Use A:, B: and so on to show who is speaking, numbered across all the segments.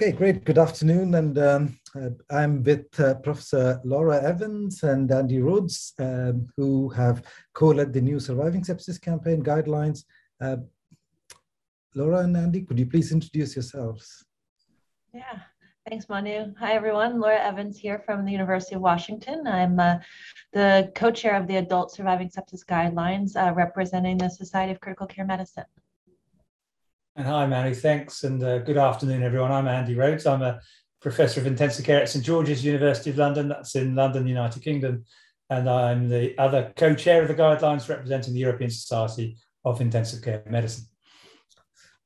A: Okay, great. Good afternoon. And um, uh, I'm with uh, Professor Laura Evans and Andy Rhodes, um, who have co led the new Surviving Sepsis campaign guidelines. Uh, Laura and Andy, could you please introduce yourselves?
B: Yeah, thanks, Manu. Hi, everyone. Laura Evans here from the University of Washington. I'm uh, the co chair of the Adult Surviving Sepsis Guidelines, uh, representing the Society of Critical Care Medicine.
C: And hi, Manu. Thanks. And uh, good afternoon, everyone. I'm Andy Rhodes. I'm a professor of intensive care at St George's University of London. That's in London, United Kingdom. And I'm the other co chair of the guidelines representing the European Society of Intensive Care Medicine.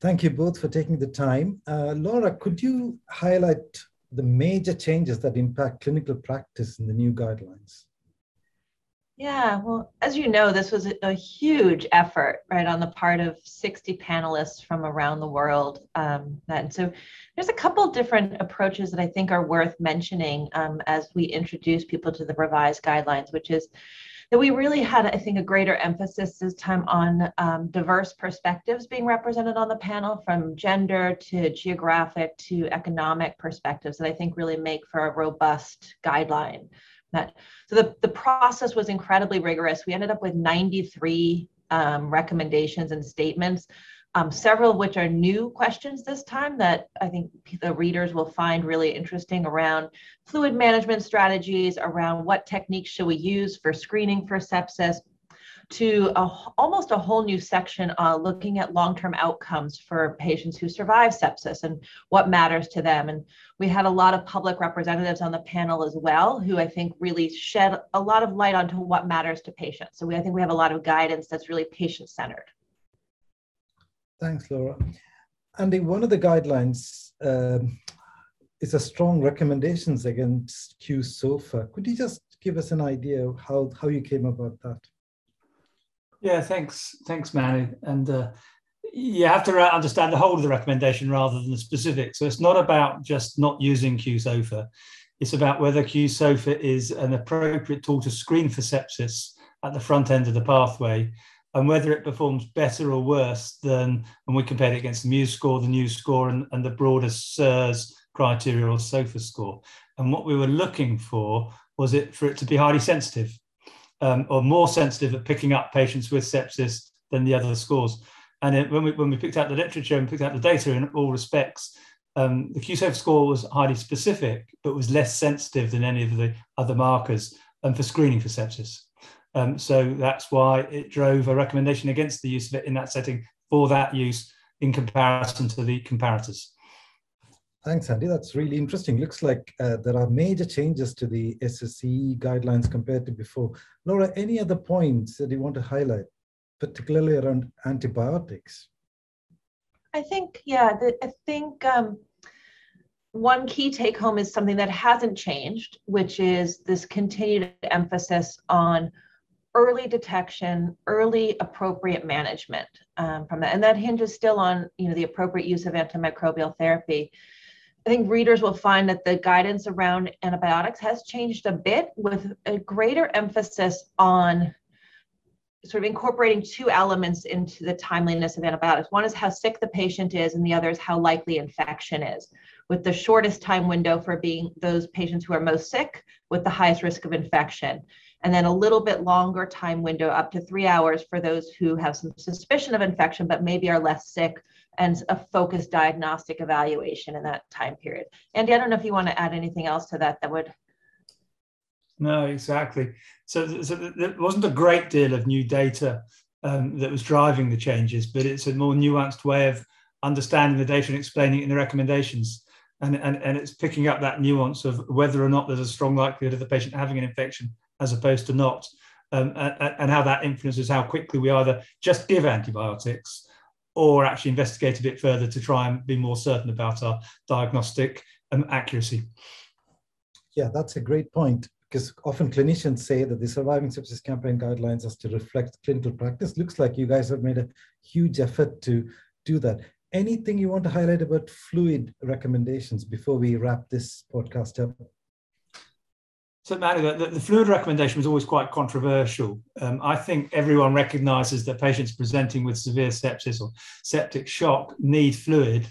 A: Thank you both for taking the time. Uh, Laura, could you highlight the major changes that impact clinical practice in the new guidelines?
B: Yeah, well, as you know, this was a, huge effort, right, on the part of 60 panelists from around the world. Um, and so there's a couple different approaches that I think are worth mentioning um, as we introduce people to the revised guidelines, which is that we really had, I think, a greater emphasis this time on um, diverse perspectives being represented on the panel from gender to geographic to economic perspectives that I think really make for a robust guideline met. So the, the process was incredibly rigorous. We ended up with 93 um, recommendations and statements, um, several of which are new questions this time that I think the readers will find really interesting around fluid management strategies, around what techniques should we use for screening for sepsis, to a, almost a whole new section uh, looking at long-term outcomes for patients who survive sepsis and what matters to them. And we had a lot of public representatives on the panel as well, who I think really shed a lot of light onto what matters to patients. So we, I think we have a lot of guidance that's really patient-centered.
A: Thanks, Laura. Andy, one of the guidelines um, is a strong recommendations against Q-SOFA. Could you just give us an idea of how, how you came about that?
C: Yeah, thanks, thanks, Manny. And uh, you have to understand the whole of the recommendation rather than the specific. So it's not about just not using Q-SOFA. It's about whether Q-SOFA is an appropriate tool to screen for sepsis at the front end of the pathway and whether it performs better or worse than, and we compared it against the MEWS score, the NEWS score, and, and the broader SIRS criteria or SOFA score. And what we were looking for was it for it to be highly sensitive um, or more sensitive at picking up patients with sepsis than the other scores. And it, when, we, when we picked out the literature and picked out the data in all respects, um, the Q-SOFA score was highly specific, but was less sensitive than any of the other markers um, for screening for sepsis. Um, so that's why it drove a recommendation against the use of it in that setting for that use in comparison to the comparators.
A: Thanks, Andy. That's really interesting. Looks like uh, there are major changes to the SSC guidelines compared to before. Laura, any other points that you want to highlight, particularly around antibiotics?
B: I think, yeah, the, I think um, one key take home is something that hasn't changed, which is this continued emphasis on early detection, early appropriate management um, from that. And that hinges still on, you know, the appropriate use of antimicrobial therapy. I think readers will find that the guidance around antibiotics has changed a bit with a greater emphasis on sort of incorporating two elements into the timeliness of antibiotics. One is how sick the patient is, and the other is how likely infection is, with the shortest time window for being those patients who are most sick with the highest risk of infection. And then a little bit longer time window, up to three hours, for those who have some suspicion of infection but maybe are less sick and a focused diagnostic evaluation in that time period. Andy, I don't know if you want to add anything else to that that would.
C: No, exactly. So, so there wasn't a great deal of new data um, that was driving the changes, but it's a more nuanced way of understanding the data and explaining it in the recommendations. And, and, and it's picking up that nuance of whether or not there's a strong likelihood of the patient having an infection as opposed to not, um, and, how that influences how quickly we either just give antibiotics or actually investigate a bit further to try and be more certain about our diagnostic um, accuracy.
A: Yeah, that's a great point because often clinicians say that the surviving sepsis campaign guidelines are to reflect clinical practice. Looks like you guys have made a huge effort to do that. Anything you want to highlight about fluid recommendations before we wrap this podcast up?
C: So, the, the, fluid recommendation was always quite controversial. Um, I think everyone recognises that patients presenting with severe sepsis or septic shock need fluid.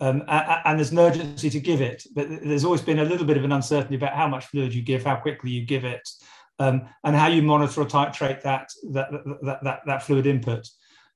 C: Um, and there's an urgency to give it, but there's always been a little bit of an uncertainty about how much fluid you give, how quickly you give it, um, and how you monitor or titrate that that that that, that fluid input.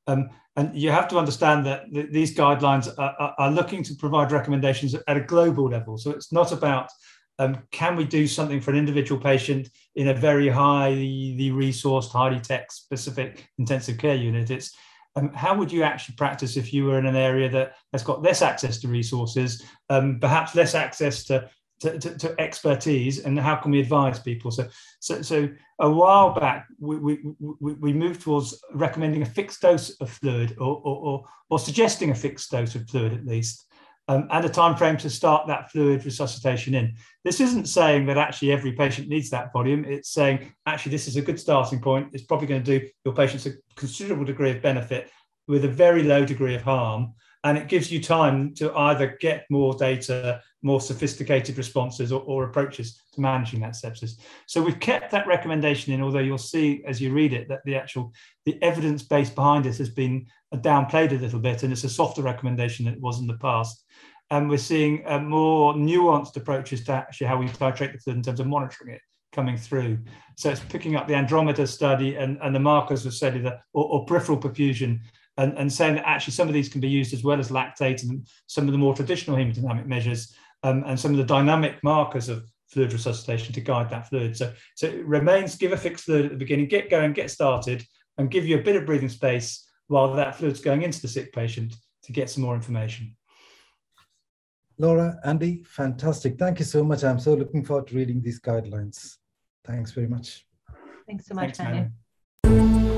C: Um, and you have to understand that th- these guidelines are, are, looking to provide recommendations at a global level. So it's not about um, can we do something for an individual patient in a very highly resourced, highly tech specific intensive care unit. It's um, how would you actually practice if you were in an area that has got less access to resources, um, perhaps less access to to, to, to, expertise and how can we advise people so so, so a while back we, we, we, moved towards recommending a fixed dose of fluid or, or, or, or suggesting a fixed dose of fluid at least um, and a time frame to start that fluid resuscitation in. This isn't saying that actually every patient needs that volume. It's saying actually this is a good starting point. It's probably going to do your patients a considerable degree of benefit with a very low degree of harm and it gives you time to either get more data, more sophisticated responses, or, or, approaches to managing that sepsis. So we've kept that recommendation in, although you'll see as you read it that the actual the evidence base behind it has been downplayed a little bit, and it's a softer recommendation than it was in the past. And we're seeing uh, more nuanced approaches to actually how we titrate the fluid in terms of monitoring it coming through. So it's picking up the Andromeda study and, and the markers of cellular or, or peripheral perfusion and, and saying that actually some of these can be used as well as lactate and some of the more traditional hemodynamic measures um, and some of the dynamic markers of fluid resuscitation to guide that fluid. So, so it remains give a fixed fluid at the beginning, get going, get started, and give you a bit of breathing space while that fluid's going into the sick patient to get some more information.
A: Laura, Andy, fantastic. Thank you so much. I'm so looking forward to reading these guidelines. Thanks very much.
B: Thanks so much, Thanks, Manu.